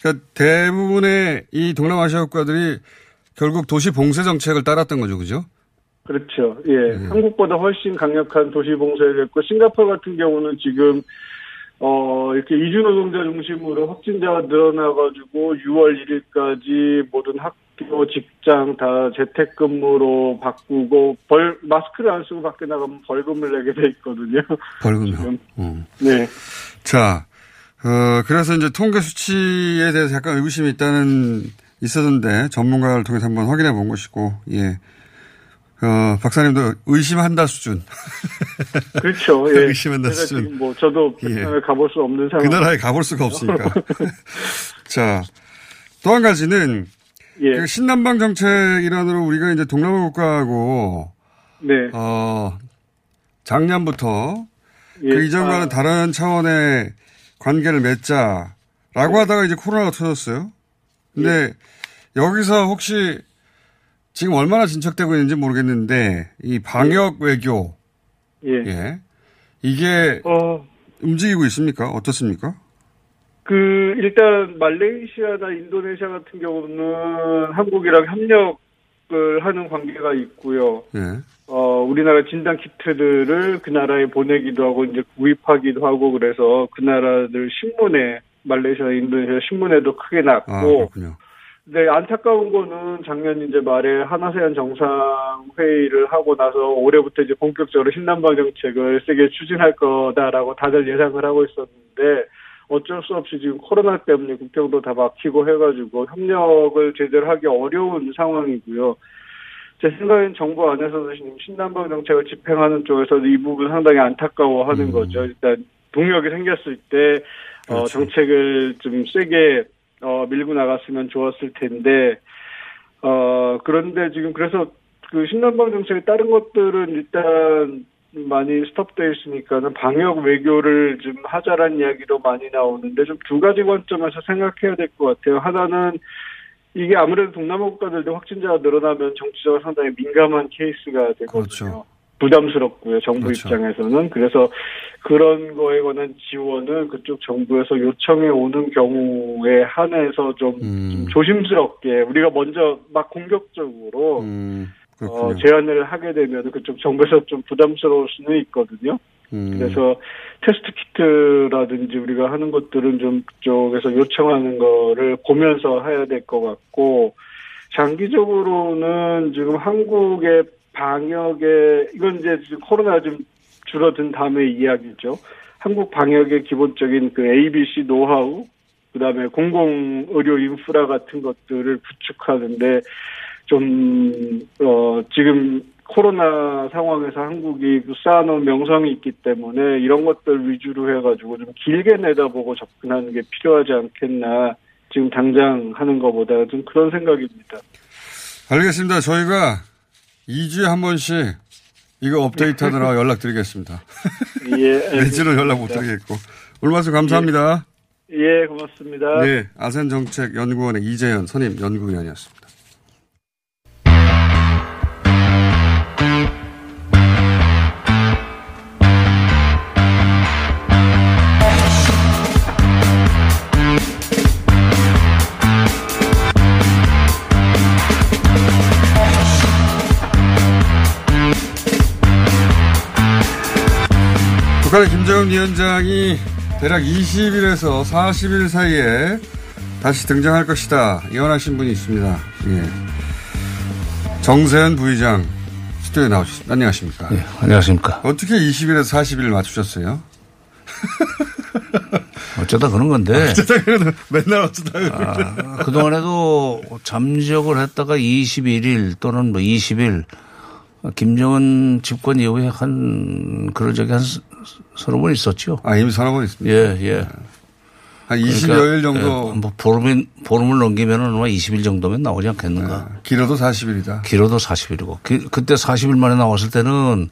[SPEAKER 1] 그러니까 대부분의 이 동남아시아 국가들이 결국 도시 봉쇄 정책을 따랐던 거죠, 그죠?
[SPEAKER 6] 그렇죠. 예. 한국보다 훨씬 강력한 도시 봉쇄를 했고 싱가포르 같은 경우는 지금 어 이렇게 이주 노동자 중심으로 확진자가 늘어나가지고 6월 1일까지 모든 학교, 직장 다 재택근무로 바꾸고 벌 마스크를 안 쓰고 밖에 나가면 벌금을 내게 돼 있거든요.
[SPEAKER 1] 벌금요. 음.
[SPEAKER 6] 네.
[SPEAKER 1] 자, 어, 그래서 이제 통계 수치에 대해서 약간 의구심이 있다는, 있었는데 전문가를 통해서 한번 확인해 본 것이고, 예. 어, 박사님도 의심한다 수준.
[SPEAKER 6] 그렇죠. 예.
[SPEAKER 1] 의심한다 수준.
[SPEAKER 6] 뭐 저도 베트남에 가볼 수 없는 상황.
[SPEAKER 1] 그 나라에 가볼 수가 없으니까. 자, 또 한 가지는
[SPEAKER 6] 예.
[SPEAKER 1] 그 신남방 정책 일환으로 우리가 이제 동남아 국가하고
[SPEAKER 6] 네.
[SPEAKER 1] 어, 작년부터
[SPEAKER 6] 예.
[SPEAKER 1] 그 이전과는
[SPEAKER 6] 아.
[SPEAKER 1] 다른 차원의 관계를 맺자라고 하다가 이제 코로나가 터졌어요. 근데 여기서 혹시 지금 얼마나 진척되고 있는지 모르겠는데 이 방역 외교
[SPEAKER 6] 예.
[SPEAKER 1] 예. 이게
[SPEAKER 6] 어.
[SPEAKER 1] 움직이고 있습니까? 어떻습니까?
[SPEAKER 6] 그 일단 말레이시아나 인도네시아 같은 경우는 한국이랑 협력을 하는 관계가 있고요.
[SPEAKER 1] 예.
[SPEAKER 6] 어 우리나라 진단 키트들을 그 나라에 보내기도 하고 이제 구입하기도 하고 그래서 그 나라들 신문에 말레이시아, 인도네시아 신문에도 크게 났고.
[SPEAKER 1] 아, 그렇군요.
[SPEAKER 6] 네, 안타까운 거는 작년 이제 말에 한아세안 정상회의를 하고 나서 올해부터 이제 본격적으로 신남방 정책을 세게 추진할 거다라고 다들 예상을 하고 있었는데 어쩔 수 없이 지금 코로나 때문에 국경도 다 막히고 해가지고 협력을 제대로 하기 어려운 상황이고요. 제 생각엔 정부 안에서도 지금 신남방 정책을 집행하는 쪽에서 이 부분 상당히 안타까워하는 거죠. 일단 동력이 생겼을 때 어, 정책을 좀 세게 어, 밀고 나갔으면 좋았을 텐데, 어, 그런데 지금 그래서 그 신남방 정책에 다른 것들은 일단 많이 스톱되어 있으니까는 방역 외교를 좀 하자라는 이야기도 많이 나오는데 좀 두 가지 관점에서 생각해야 될 것 같아요. 하나는 이게 아무래도 동남아 국가들도 확진자가 늘어나면 정치적으로 상당히 민감한 케이스가 되거든요. 부담스럽고요, 정부
[SPEAKER 1] 그렇죠.
[SPEAKER 6] 입장에서는. 그래서 그런 거에 관한 지원은 그쪽 정부에서 요청해 오는 경우에 한해서 좀,
[SPEAKER 1] 음.
[SPEAKER 6] 좀 조심스럽게 우리가 먼저 막 공격적으로
[SPEAKER 1] 음,
[SPEAKER 6] 어, 제안을 하게 되면 그쪽 정부에서 좀 부담스러울 수는 있거든요.
[SPEAKER 1] 음.
[SPEAKER 6] 그래서 테스트 키트라든지 우리가 하는 것들은 좀 그쪽에서 요청하는 거를 보면서 해야 될 것 같고 장기적으로는 지금 한국의 방역에 이건 이제 코로나 좀 줄어든 다음의 이야기죠. 한국 방역의 기본적인 그 ABC 노하우, 그 다음에 공공 의료 인프라 같은 것들을 구축하는데 좀 어, 지금 코로나 상황에서 한국이 그 쌓아놓은 명성이 있기 때문에 이런 것들 위주로 해가지고 좀 길게 내다보고 접근하는 게 필요하지 않겠나. 지금 당장 하는 것보다 좀 그런 생각입니다.
[SPEAKER 1] 알겠습니다. 저희가 2주에 한 번씩 이거 업데이트 하느라 연락드리겠습니다.
[SPEAKER 6] 예.
[SPEAKER 1] 내지는 연락 못 드리겠고. 오늘 말씀 감사합니다.
[SPEAKER 6] 예, 고맙습니다.
[SPEAKER 1] 네. 아센정책연구원의 이재현 선임 연구위원이었습니다. 김정은 위원장이 대략 20일에서 40일 사이에 다시 등장할 것이다. 예언하신 분이 있습니다. 예. 정세현 부의장 스튜디오에 나오셨습니다. 안녕하십니까.
[SPEAKER 7] 예, 안녕하십니까.
[SPEAKER 1] 어떻게 20일에서 40일 맞추셨어요?
[SPEAKER 7] 어쩌다 그런 건데.
[SPEAKER 1] 어쩌다 그러는 맨날 어쩌다
[SPEAKER 7] 아, 그동안에도 잠적을 했다가 21일 또는 뭐 20일 김정은 집권 이후에 한 그런 적이 한 서너 번 있었죠.
[SPEAKER 1] 아, 이미 서너 번 있습니다.
[SPEAKER 7] 예, 예.
[SPEAKER 1] 한 20여일 정도.
[SPEAKER 7] 예, 뭐 보름이, 보름을 넘기면은 아마 20일 정도면 나오지 않겠는가.
[SPEAKER 1] 길어도 40일이다.
[SPEAKER 7] 길어도 40일이고. 그때 40일 만에 나왔을 때는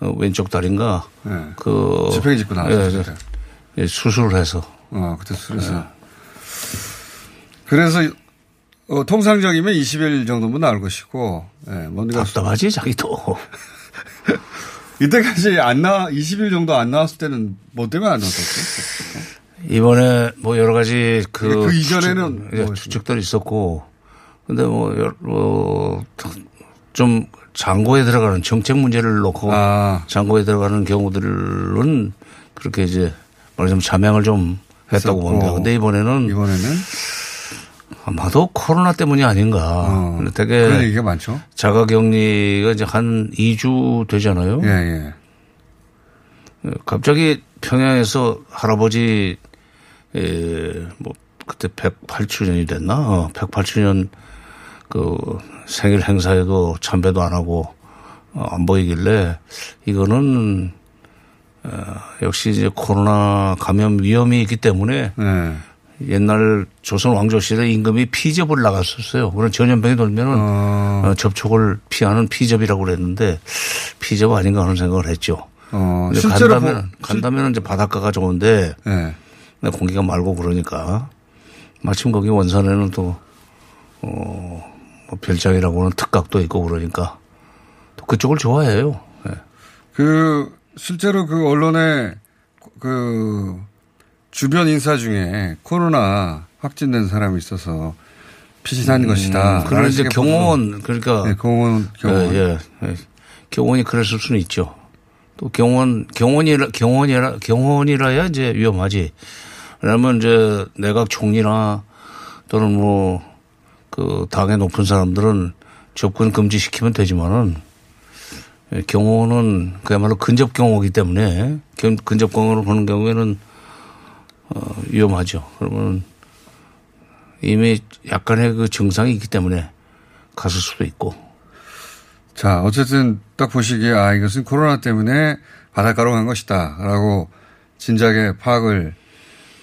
[SPEAKER 7] 어, 왼쪽 다리인가.
[SPEAKER 1] 예.
[SPEAKER 7] 그.
[SPEAKER 1] 지팡이 짚고 나왔을
[SPEAKER 7] 예,
[SPEAKER 1] 때.
[SPEAKER 7] 예, 수술을 해서.
[SPEAKER 1] 어, 그때 수술해서.
[SPEAKER 7] 예.
[SPEAKER 1] 그래서 어, 통상적이면 20일 정도면 나올 것이고, 예, 뭔가.
[SPEAKER 7] 답답하지, 자기도.
[SPEAKER 1] 이때까지 안 나, 20일 정도 안 나왔을 때는 뭐 때문에 안 나왔었지?
[SPEAKER 7] 이번에 뭐 여러 가지 그.
[SPEAKER 1] 그 이전에는
[SPEAKER 7] 추측, 예, 추측들이 있었고, 근데 뭐, 여- 어, 좀 장고에 들어가는 정책 문제를 놓고
[SPEAKER 1] 아.
[SPEAKER 7] 장고에 들어가는 경우들은 그렇게 이제 말하자면 자명을 좀 했다고. 봅니다. 근데 이번에는
[SPEAKER 1] 이번에는
[SPEAKER 7] 아마도 코로나 때문이 아닌가. 근데 되게
[SPEAKER 1] 어. 그런 얘기가 많죠.
[SPEAKER 7] 자가 격리가 이제 한 2주 되잖아요.
[SPEAKER 1] 예, 예.
[SPEAKER 7] 갑자기 평양에서 할아버지 에, 뭐 그때 108주년이 됐나? 어, 108주년 그 생일 행사에도 참배도 안 하고 어, 안 보이길래 이거는 어, 역시 이제 코로나 감염 위험이 있기 때문에
[SPEAKER 1] 네.
[SPEAKER 7] 옛날 조선 왕조 시대 임금이 피접을 나갔었어요. 그런 전염병이 돌면은 어, 접촉을 피하는 피접이라고 그랬는데 피접 아닌가 하는 생각을 했죠.
[SPEAKER 1] 어,
[SPEAKER 7] 간다면 간다면 이제 바닷가가 좋은데
[SPEAKER 1] 네.
[SPEAKER 7] 공기가 맑고 그러니까 마침 거기 원산에는 또 어, 뭐 별장이라고는 특각도 있고 그러니까 또 그쪽을 좋아해요. 예.
[SPEAKER 1] 그 실제로 그 언론에 그 주변 인사 중에 코로나 확진된 사람이 있어서 피신한 것이다.
[SPEAKER 7] 그런 이제 경호원 그러니까
[SPEAKER 1] 네, 경호원 경호원.
[SPEAKER 7] 예, 예, 예. 경호원이 그랬을 수는 있죠. 또 경호원 경호원이라 경호원이라 경호원이라야 이제 위험하지. 왜냐하면 이제 내각 총리나 또는 뭐 그 당의 높은 사람들은 접근 금지시키면 되지만은 예, 경호는 그야말로 근접 경호이기 때문에 근- 근접 경호를 보는 경우에는 어, 위험하죠. 그러면 이미 약간의 그 증상이 있기 때문에 갔을 수도 있고.
[SPEAKER 1] 자, 어쨌든 딱 보시기에 아 이것은 코로나 때문에 바닷가로 간 것이다 라고 진작에 파악을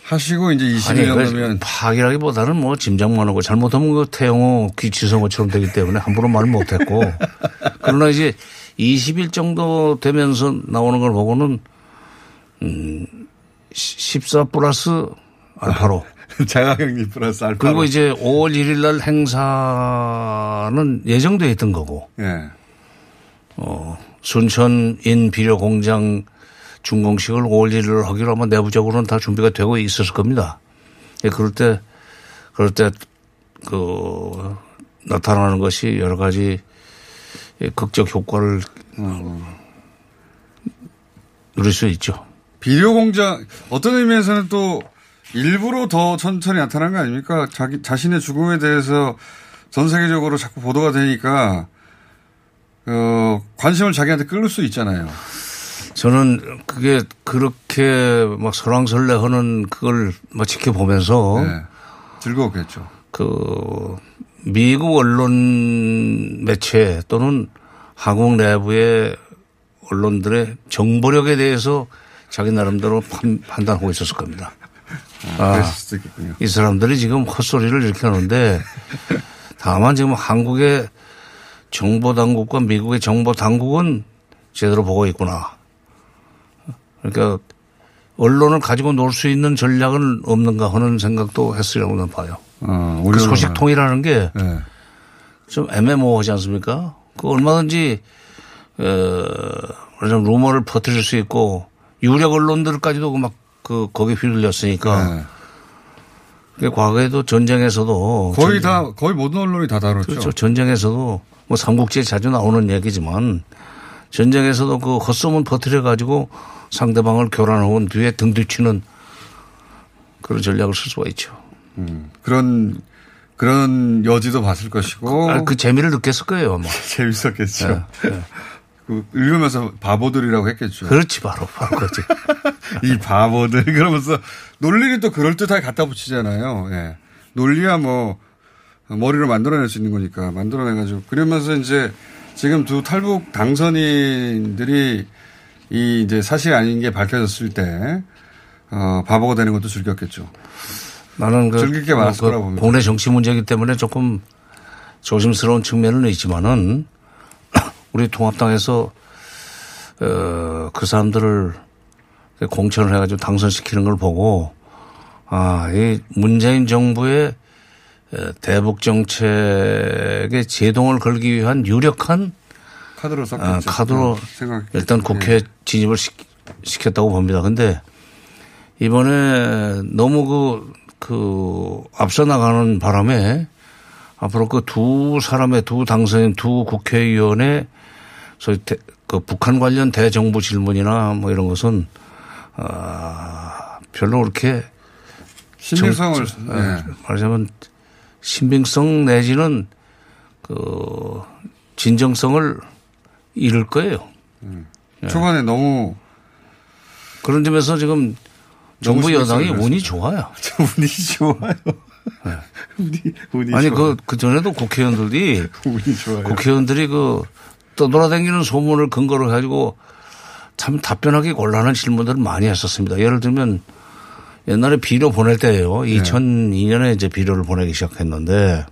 [SPEAKER 1] 하시고 이제 20일
[SPEAKER 7] 아니, 그
[SPEAKER 1] 정도면
[SPEAKER 7] 파악이라기보다는 뭐 짐작만 하고 잘못하면 그 태영호 귀치성어처럼 되기 때문에 함부로 말을 못했고 그러나 이제 20일 정도 되면서 나오는 걸 보고는 음, 14 플러스 알파로
[SPEAKER 1] 자가격리 플러스 알파로
[SPEAKER 7] 그리고 이제 5월 1일 날 행사는 예정돼 있던 거고
[SPEAKER 1] 예.
[SPEAKER 7] 어, 순천 인 비료 공장 준공식을 5월 1일을 하기로 아마 내부적으로는 다 준비가 되고 있었을 겁니다. 예, 그럴 때, 그럴 때, 그, 나타나는 것이 여러 가지 예, 극적 효과를 누릴 수 있죠.
[SPEAKER 1] 비료 공장 어떤 의미에서는 또 일부러 더 천천히 나타난 거 아닙니까? 자기 자신의 죽음에 대해서 전 세계적으로 자꾸 보도가 되니까 어, 관심을 자기한테 끌을 수 있잖아요.
[SPEAKER 7] 저는 그게 그렇게 막 설왕설래하는 그걸 막 지켜보면서
[SPEAKER 1] 네. 즐거웠겠죠.
[SPEAKER 7] 그 미국 언론 매체 또는 한국 내부의 언론들의 정보력에 대해서 자기 나름대로 판, 판단하고 있었을 겁니다.
[SPEAKER 1] 아, 있겠군요.
[SPEAKER 7] 이 사람들이 지금 헛소리를 이렇게 하는데 다만 지금 한국의 정보 당국과 미국의 정보 당국은 제대로 보고 있구나. 그러니까 언론을 가지고 놀 수 있는 전략은 없는가 하는 생각도 했으리라고 는 봐요.
[SPEAKER 1] 어,
[SPEAKER 7] 그 소식통이라는 게좀
[SPEAKER 1] 네.
[SPEAKER 7] 애매모호하지 않습니까? 그 얼마든지 어, 루머를 퍼뜨릴 수 있고 유력 언론들까지도 막 그 거기에 휘둘렸으니까. 그 과거에도 전쟁에서도
[SPEAKER 1] 네. 거의
[SPEAKER 7] 전쟁-
[SPEAKER 1] 다 거의 모든 언론이 다 다뤘죠.
[SPEAKER 7] 그렇죠. 전쟁에서도 뭐 삼국지에 자주 나오는 얘기지만 전쟁에서도 그 헛소문 퍼뜨려 가지고 상대방을 교란하고 뒤에 등 뒤치는 그런 전략을 쓸 수가 있죠.
[SPEAKER 1] 음, 그런 그런 여지도 봤을 것이고
[SPEAKER 7] 아, 그 재미를 느꼈을 거예요, 아마.
[SPEAKER 1] 재밌었겠죠.
[SPEAKER 7] 네, 네.
[SPEAKER 1] 그 읽으면서 바보들이라고 했겠죠.
[SPEAKER 7] 그렇지, 바로, 바로 그렇지.
[SPEAKER 1] 이 바보들 그러면서 논리를 또 그럴 듯하게 갖다 붙이잖아요. 예. 논리야 뭐 머리로 만들어낼 수 있는 거니까 만들어내가지고 그러면서 이제 지금 두 탈북 당선인들이 이 이제 사실이 아닌 게 밝혀졌을 때 어, 바보가 되는 것도 즐겼겠죠.
[SPEAKER 7] 나는 그,
[SPEAKER 1] 즐길 게 많았을
[SPEAKER 7] 그
[SPEAKER 1] 거라고 봅니다.
[SPEAKER 7] 국내 정치 문제이기 때문에 조금 조심스러운 측면은 있지만은 우리 통합당에서 어, 그 사람들을 공천을 해가지고 당선시키는 걸 보고 아, 이 문재인 정부의 어, 대북 정책에 제동을 걸기 위한 유력한
[SPEAKER 1] 카드로
[SPEAKER 7] 아. 카드로
[SPEAKER 1] 어.
[SPEAKER 7] 일단 국회에 진입을 시, 시켰다고 봅니다. 근데 이번에 너무 그, 그 앞서 나가는 바람에 앞으로 그 두 사람의 두 당선인 두 국회의원의 소위 대, 그 북한 관련 대정부 질문이나 뭐 이런 것은 아, 별로 그렇게
[SPEAKER 1] 신빙성을,
[SPEAKER 7] 정-
[SPEAKER 1] 네.
[SPEAKER 7] 말하자면 신빙성 내지는 그 진정성을 잃을 거예요. 예.
[SPEAKER 1] 초반에 너무
[SPEAKER 7] 그런 점에서 지금 정부 여당이 운이 좋아요.
[SPEAKER 1] 운이 좋아요. 운이, 운이
[SPEAKER 7] 아니
[SPEAKER 1] 좋아요.
[SPEAKER 7] 그, 그 전에도 국회의원들이
[SPEAKER 1] 운이 좋아요.
[SPEAKER 7] 국회의원들이 그 떠돌아다니는 소문을 근거로 가지고 참 답변하기 곤란한 질문들을 많이 했었습니다. 예를 들면 옛날에 비료 보낼 때예요.
[SPEAKER 1] 네.
[SPEAKER 7] 2002년에 이제 비료를 보내기 시작했는데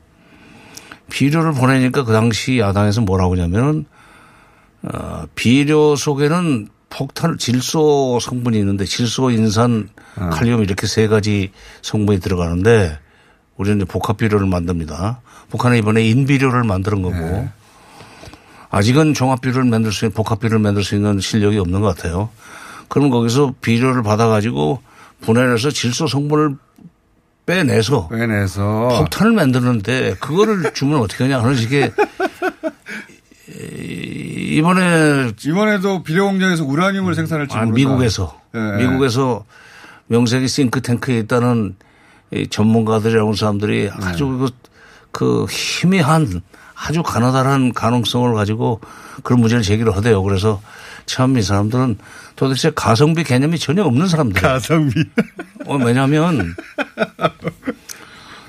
[SPEAKER 7] 비료를 보내니까 그 당시 야당에서 뭐라고 하냐면은 어, 비료 속에는 폭탄 질소 성분이 있는데 질소, 인산,
[SPEAKER 1] 어.
[SPEAKER 7] 칼륨 이렇게 세 가지 성분이 들어가는데 우리는 이제 복합 비료를 만듭니다. 북한은 이번에 인비료를 만드는 거고
[SPEAKER 1] 네.
[SPEAKER 7] 아직은 종합 비료를 만들 수 있는 복합 비료를 만들 수 있는 실력이 없는 것 같아요. 그럼 거기서 비료를 받아가지고 분해해서 질소 성분을 빼내서
[SPEAKER 1] 빼내서
[SPEAKER 7] 폭탄을 만드는데 그거를 주면 어떻게 하냐 하는 식의 이- 이번에
[SPEAKER 1] 이번에도 비료 공장에서 우라늄을 생산할지
[SPEAKER 7] 아,
[SPEAKER 1] 모른다.
[SPEAKER 7] 미국에서
[SPEAKER 1] 예.
[SPEAKER 7] 미국에서 명색이 싱크탱크에 있다는 이 전문가들이라는 사람들이
[SPEAKER 1] 네.
[SPEAKER 7] 아주 그, 그 희미한 아주 가나다란 가능성을 가지고 그런 문제를 제기를 하대요. 그래서 참 이 사람들은 도대체 가성비 개념이 전혀 없는 사람들.
[SPEAKER 1] 가성비.
[SPEAKER 7] 어, 왜냐하면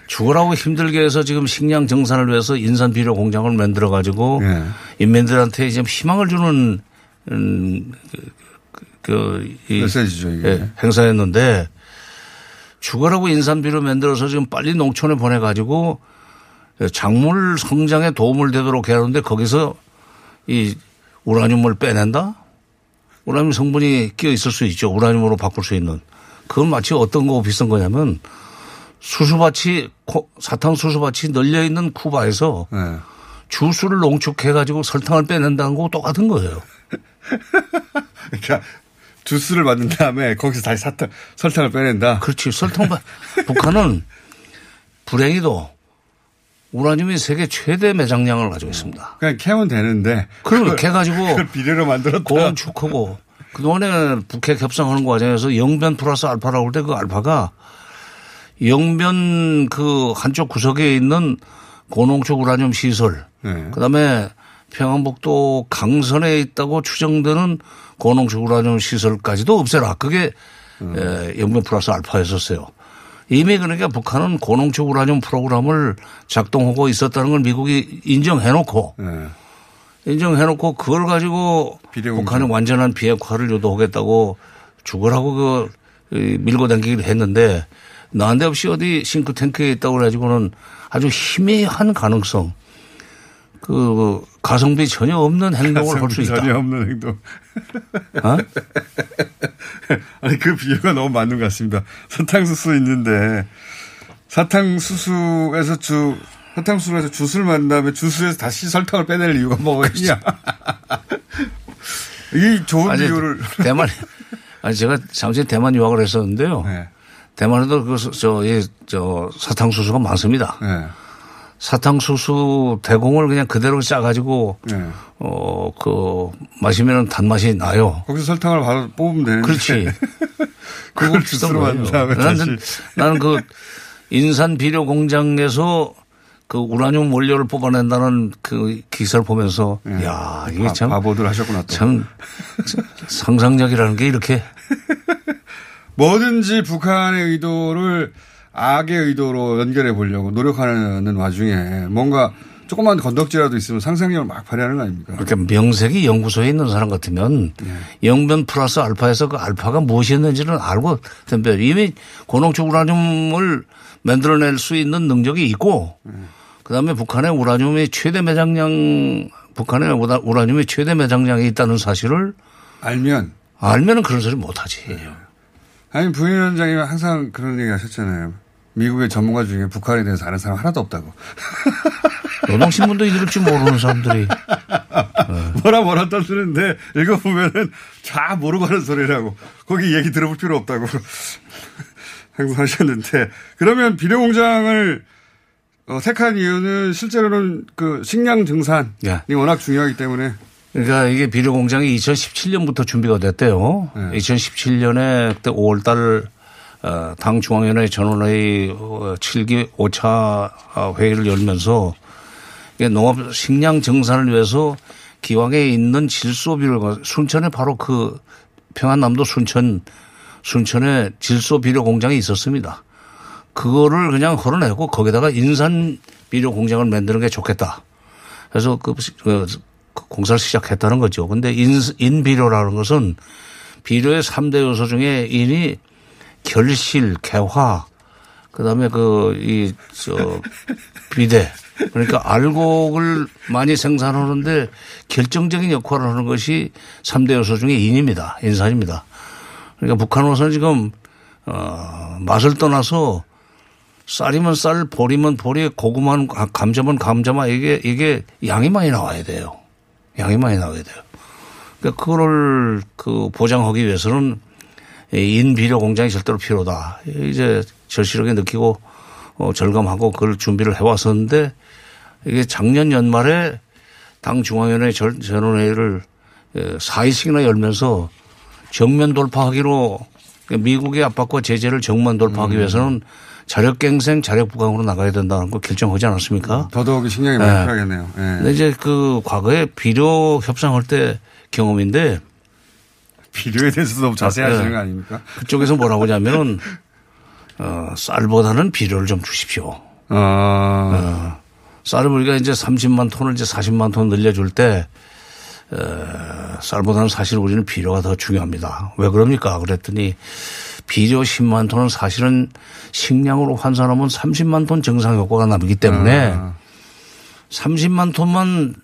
[SPEAKER 7] 죽으라고 힘들게 해서 지금 식량 정산을 위해서 인산 비료 공장을 만들어 가지고
[SPEAKER 1] 예.
[SPEAKER 7] 인민들한테 이제 희망을 주는 음, 그, 그, 이
[SPEAKER 1] 메시지죠, 이게.
[SPEAKER 7] 예, 행사였는데 죽으라고 인산 비료 만들어서 지금 빨리 농촌에 보내 가지고 작물 성장에 도움을 되도록 해야 하는데 거기서 이 우라늄을 빼낸다? 우라늄 성분이 끼어 있을 수 있죠. 우라늄으로 바꿀 수 있는. 그건 마치 어떤 거하고 비슷한 거냐면 수수밭이 코- 사탕 수수밭이 널려 있는 쿠바에서
[SPEAKER 1] 네.
[SPEAKER 7] 주스를 농축해 가지고 설탕을 빼낸다는 거하고 똑같은 거예요.
[SPEAKER 1] 그러니까 주스를 만든 다음에 거기서 다시 사탕, 설탕을 빼낸다.
[SPEAKER 7] 그렇지. 설탕, 바- 북한은 불행히도 우라늄이 세계 최대 매장량을 가지고 있습니다.
[SPEAKER 1] 그냥 캐면 되는데.
[SPEAKER 7] 그걸 캐 가지고
[SPEAKER 1] 비료로 만들었다.
[SPEAKER 7] 건축하고 그동안에 북핵 협상하는 과정에서 영변 플러스 알파라고 할 때 그 알파가 영변 그 한쪽 구석에 있는 고농축 우라늄 시설
[SPEAKER 1] 네.
[SPEAKER 7] 그다음에 평안북도 강선에 있다고 추정되는 고농축 우라늄 시설까지도 없애라. 그게 에, 영변 플러스 알파였었어요. 이미 그러니까 북한은 고농축 우라늄 프로그램을 작동하고 있었다는 걸 미국이 인정해 놓고
[SPEAKER 1] 네.
[SPEAKER 7] 인정해놓고 그걸 가지고 북한은 완전한 비핵화를 유도하겠다고 죽으라고 그 이, 밀고 당기기를 했는데 난데없이 어디 싱크탱크에 있다고 그래가지고는 아주 희미한 가능성 그 가성비 전혀 없는 행동을 할 수 있다.
[SPEAKER 1] 전혀 없는 행동.
[SPEAKER 7] 어?
[SPEAKER 1] 아니 그 비유가 너무 맞는 것 같습니다. 사탕수수 있는데 사탕수수에서 주 사탕수수에서 주스를 만든 다음에 주스에서 다시 설탕을 빼낼 이유가 뭐가 있냐? 이 좋은
[SPEAKER 7] 아니,
[SPEAKER 1] 비유를
[SPEAKER 7] 대만 아니 제가 잠시 대만 유학을 했었는데요.
[SPEAKER 1] 네.
[SPEAKER 7] 대만에도 그저저 사탕수수가 많습니다.
[SPEAKER 1] 네.
[SPEAKER 7] 사탕수수 대공을 그냥 그대로 짜가지고
[SPEAKER 1] 네.
[SPEAKER 7] 어그 마시면 단맛이 나요.
[SPEAKER 1] 거기서 설탕을 바로 뽑으면 되는데.
[SPEAKER 7] 그렇지.
[SPEAKER 1] 그걸 주스로 만든 다음에.
[SPEAKER 7] 나는, 나는 그 인산 비료 공장에서 그 우라늄 원료를 뽑아낸다는 그 기사를 보면서 야 이게
[SPEAKER 1] 네. 바-
[SPEAKER 7] 참
[SPEAKER 1] 바보들 하셨구나 또.
[SPEAKER 7] 참 상상력이라는 게 이렇게
[SPEAKER 1] 뭐든지 북한의 의도를 악의 의도로 연결해 보려고 노력하는 와중에 뭔가 조그만 건덕지라도 있으면 상상력을 막 발휘하는 거 아닙니까?
[SPEAKER 7] 그러니까 명색이 연구소에 있는 사람 같으면 영변 플러스 알파에서 그 알파가 무엇이었는지는 알고 덤벼 이미 고농축 우라늄을 만들어낼 수 있는 능력이 있고 그다음에 북한의 우라늄이 최대 매장량 북한의 우라- 우라늄이 최대 매장량이 있다는 사실을
[SPEAKER 1] 알면
[SPEAKER 7] 알면은 그런 소리 못 하지.
[SPEAKER 1] 아니 부위원장이 항상 그런 얘기 하셨잖아요. 미국의 전문가 중에 북한에 대해서 아는 사람 하나도 없다고.
[SPEAKER 7] 노동신문도 읽을 줄 모르는 사람들이
[SPEAKER 1] 뭐라 뭐라 떠드는데 읽어보면은 다 모르고 하는 소리라고. 거기 얘기 들어볼 필요 없다고. 항상 하셨는데. 그러면 비료공장을 어, 택한 이유는 실제로는 그 식량 증산이
[SPEAKER 7] 예.
[SPEAKER 1] 워낙 중요하기 때문에.
[SPEAKER 7] 그러니까 이게 비료 공장이 2017년부터 준비가 됐대요. 2017년에 그때 5월 달 어, 당 중앙위원회 전원회의 7기 5차 회의를 열면서 농업 식량 정산을 위해서 기왕에 있는 질소 비료가 순천에 바로 그 평안남도 순천 순천에 질소 비료 공장이 있었습니다. 그거를 그냥 헐어내고 거기다가 인산 비료 공장을 만드는 게 좋겠다. 그래서 그, 그 공사를 시작했다는 거죠. 근데 인, 인 비료라는 것은 비료의 3대 요소 중에 인이 결실, 개화, 그 다음에 그, 이, 저, 비대. 그러니까 알곡을 많이 생산하는데 결정적인 역할을 하는 것이 3대 요소 중에 인입니다. 인산입니다. 그러니까 북한으로서는 지금, 어, 맛을 떠나서 쌀이면 쌀, 보리면 보리, 고구마는 가- 감자면 감자만 이게, 이게 양이 많이 나와야 돼요. 양이 많이 나와야 돼요. 그러니까 그거를 그 보장하기 위해서는 이 인비료 공장이 절대로 필요하다. 이제 절실하게 느끼고 어, 절감하고 그걸 준비를 해왔었는데 이게 작년 연말에 당 중앙위원회 절- 전원회의를 4일씩이나 열면서 정면 돌파하기로 미국의 압박과 제재를 정면 돌파하기 위해서는 자력갱생 자력부강으로 나가야 된다는 거 결정하지 않았습니까?
[SPEAKER 1] 더더욱이 식량이 많이 필요하겠네요. 예.
[SPEAKER 7] 근데 이제 그 과거에 비료 협상할 때 경험인데
[SPEAKER 1] 비료에 대해서 너무 자세히 하시는 거 아닙니까?
[SPEAKER 7] 그쪽에서 뭐라고 하냐면은 어, 쌀보다는 비료를 좀 주십시오.
[SPEAKER 1] 아.
[SPEAKER 7] 어, 쌀을 우리가 이제 30만 톤을 이제 40만 톤 늘려줄 때 어, 쌀보다는 사실 우리는 비료가 더 중요합니다. 왜 그럽니까? 그랬더니 비료 10만 톤은 사실은 식량으로 환산하면 30만 톤 정상 효과가 남기 때문에
[SPEAKER 1] 아.
[SPEAKER 7] 30만 톤만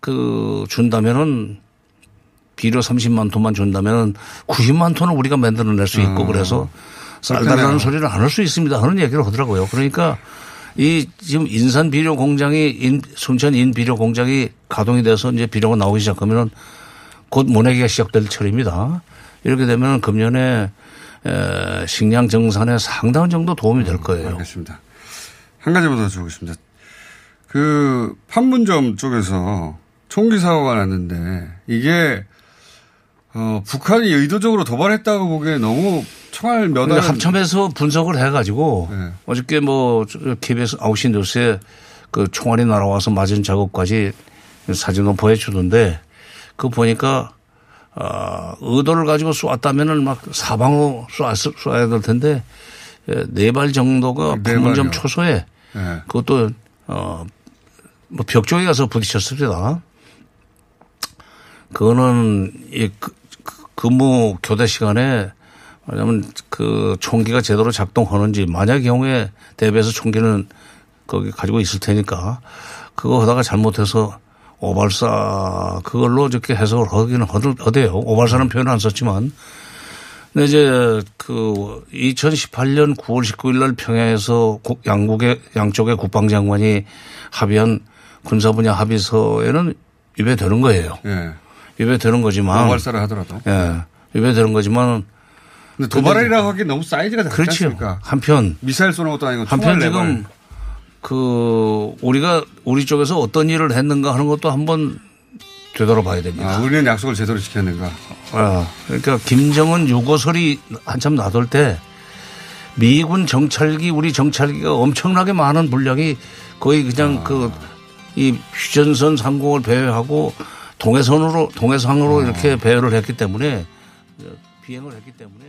[SPEAKER 7] 그 준다면은 비료 30만 톤만 준다면은 90만 톤을 우리가 만들어낼 수 있고
[SPEAKER 1] 아.
[SPEAKER 7] 그래서 쌀
[SPEAKER 1] 그렇겠네요.
[SPEAKER 7] 달라는 소리를 안 할 수 있습니다 하는 얘기를 하더라고요. 그러니까 이 지금 인산 비료 공장이 인, 순천 인 비료 공장이 가동이 돼서 이제 비료가 나오기 시작하면은 곧 모내기가 시작될 철입니다. 이렇게 되면 금년에 에, 식량 정산에 상당한 정도 도움이 될 거예요.
[SPEAKER 1] 알겠습니다. 한 가지만 더 주겠습니다. 그 판문점 쪽에서 총기 사고가 났는데 이게 어, 북한이 의도적으로 도발했다고 보기에 너무 총알 알.
[SPEAKER 7] 합참에서 분석을 해가지고 어저께 뭐 KBS 9시 뉴스에 그 총알이 날아와서 맞은 작업까지 사진으로 보여주던데 그거 보니까 어, 의도를 가지고 쏘았다면은 막 사방으로 쏘았, 쏘아야 될 텐데 네 발 정도가
[SPEAKER 1] 네 발이요.
[SPEAKER 7] 초소에
[SPEAKER 1] 네.
[SPEAKER 7] 그것도 어, 뭐 벽 쪽에 가서 부딪혔습니다. 그거는 이 그- 그- 근무 교대 시간에 왜냐하면 그 총기가 제대로 작동하는지 만약 경우에 대비해서 총기는 거기 가지고 있을 테니까 그거 하다가 잘못해서 오발사 그걸로 이렇게 해석을 하기는 하대요. 오발사는 표현을 안 썼지만. 근데 이제 그 2018년 9월 19일 날 평양에서 국- 양국의 양쪽의 국방장관이 합의한 군사 분야 합의서에는 위배되는 거예요.
[SPEAKER 1] 예.
[SPEAKER 7] 위배되는 거지만.
[SPEAKER 1] 오발사를 하더라도.
[SPEAKER 7] 예. 위배되는 거지만.
[SPEAKER 1] 근데 도발이라고 하기 너무 사이즈가 작지
[SPEAKER 7] 그렇죠.
[SPEAKER 1] 않습니까?
[SPEAKER 7] 한편.
[SPEAKER 1] 미사일 쏘는 것도 아니고
[SPEAKER 7] 한편
[SPEAKER 1] 발.
[SPEAKER 7] 지금 그 우리가 우리 쪽에서 어떤 일을 했는가 하는 것도 한번 되돌아봐야 됩니다.
[SPEAKER 1] 아, 우리는 약속을 제대로 지켰는가?
[SPEAKER 7] 아, 그러니까 김정은 유고설이 한참 나돌 때 미군 정찰기 우리 정찰기가 엄청나게 많은 분량이 거의 그냥 그이 휴전선 상공을 배회하고 동해선으로 동해상으로 이렇게 배회를 했기 때문에 비행을 했기 때문에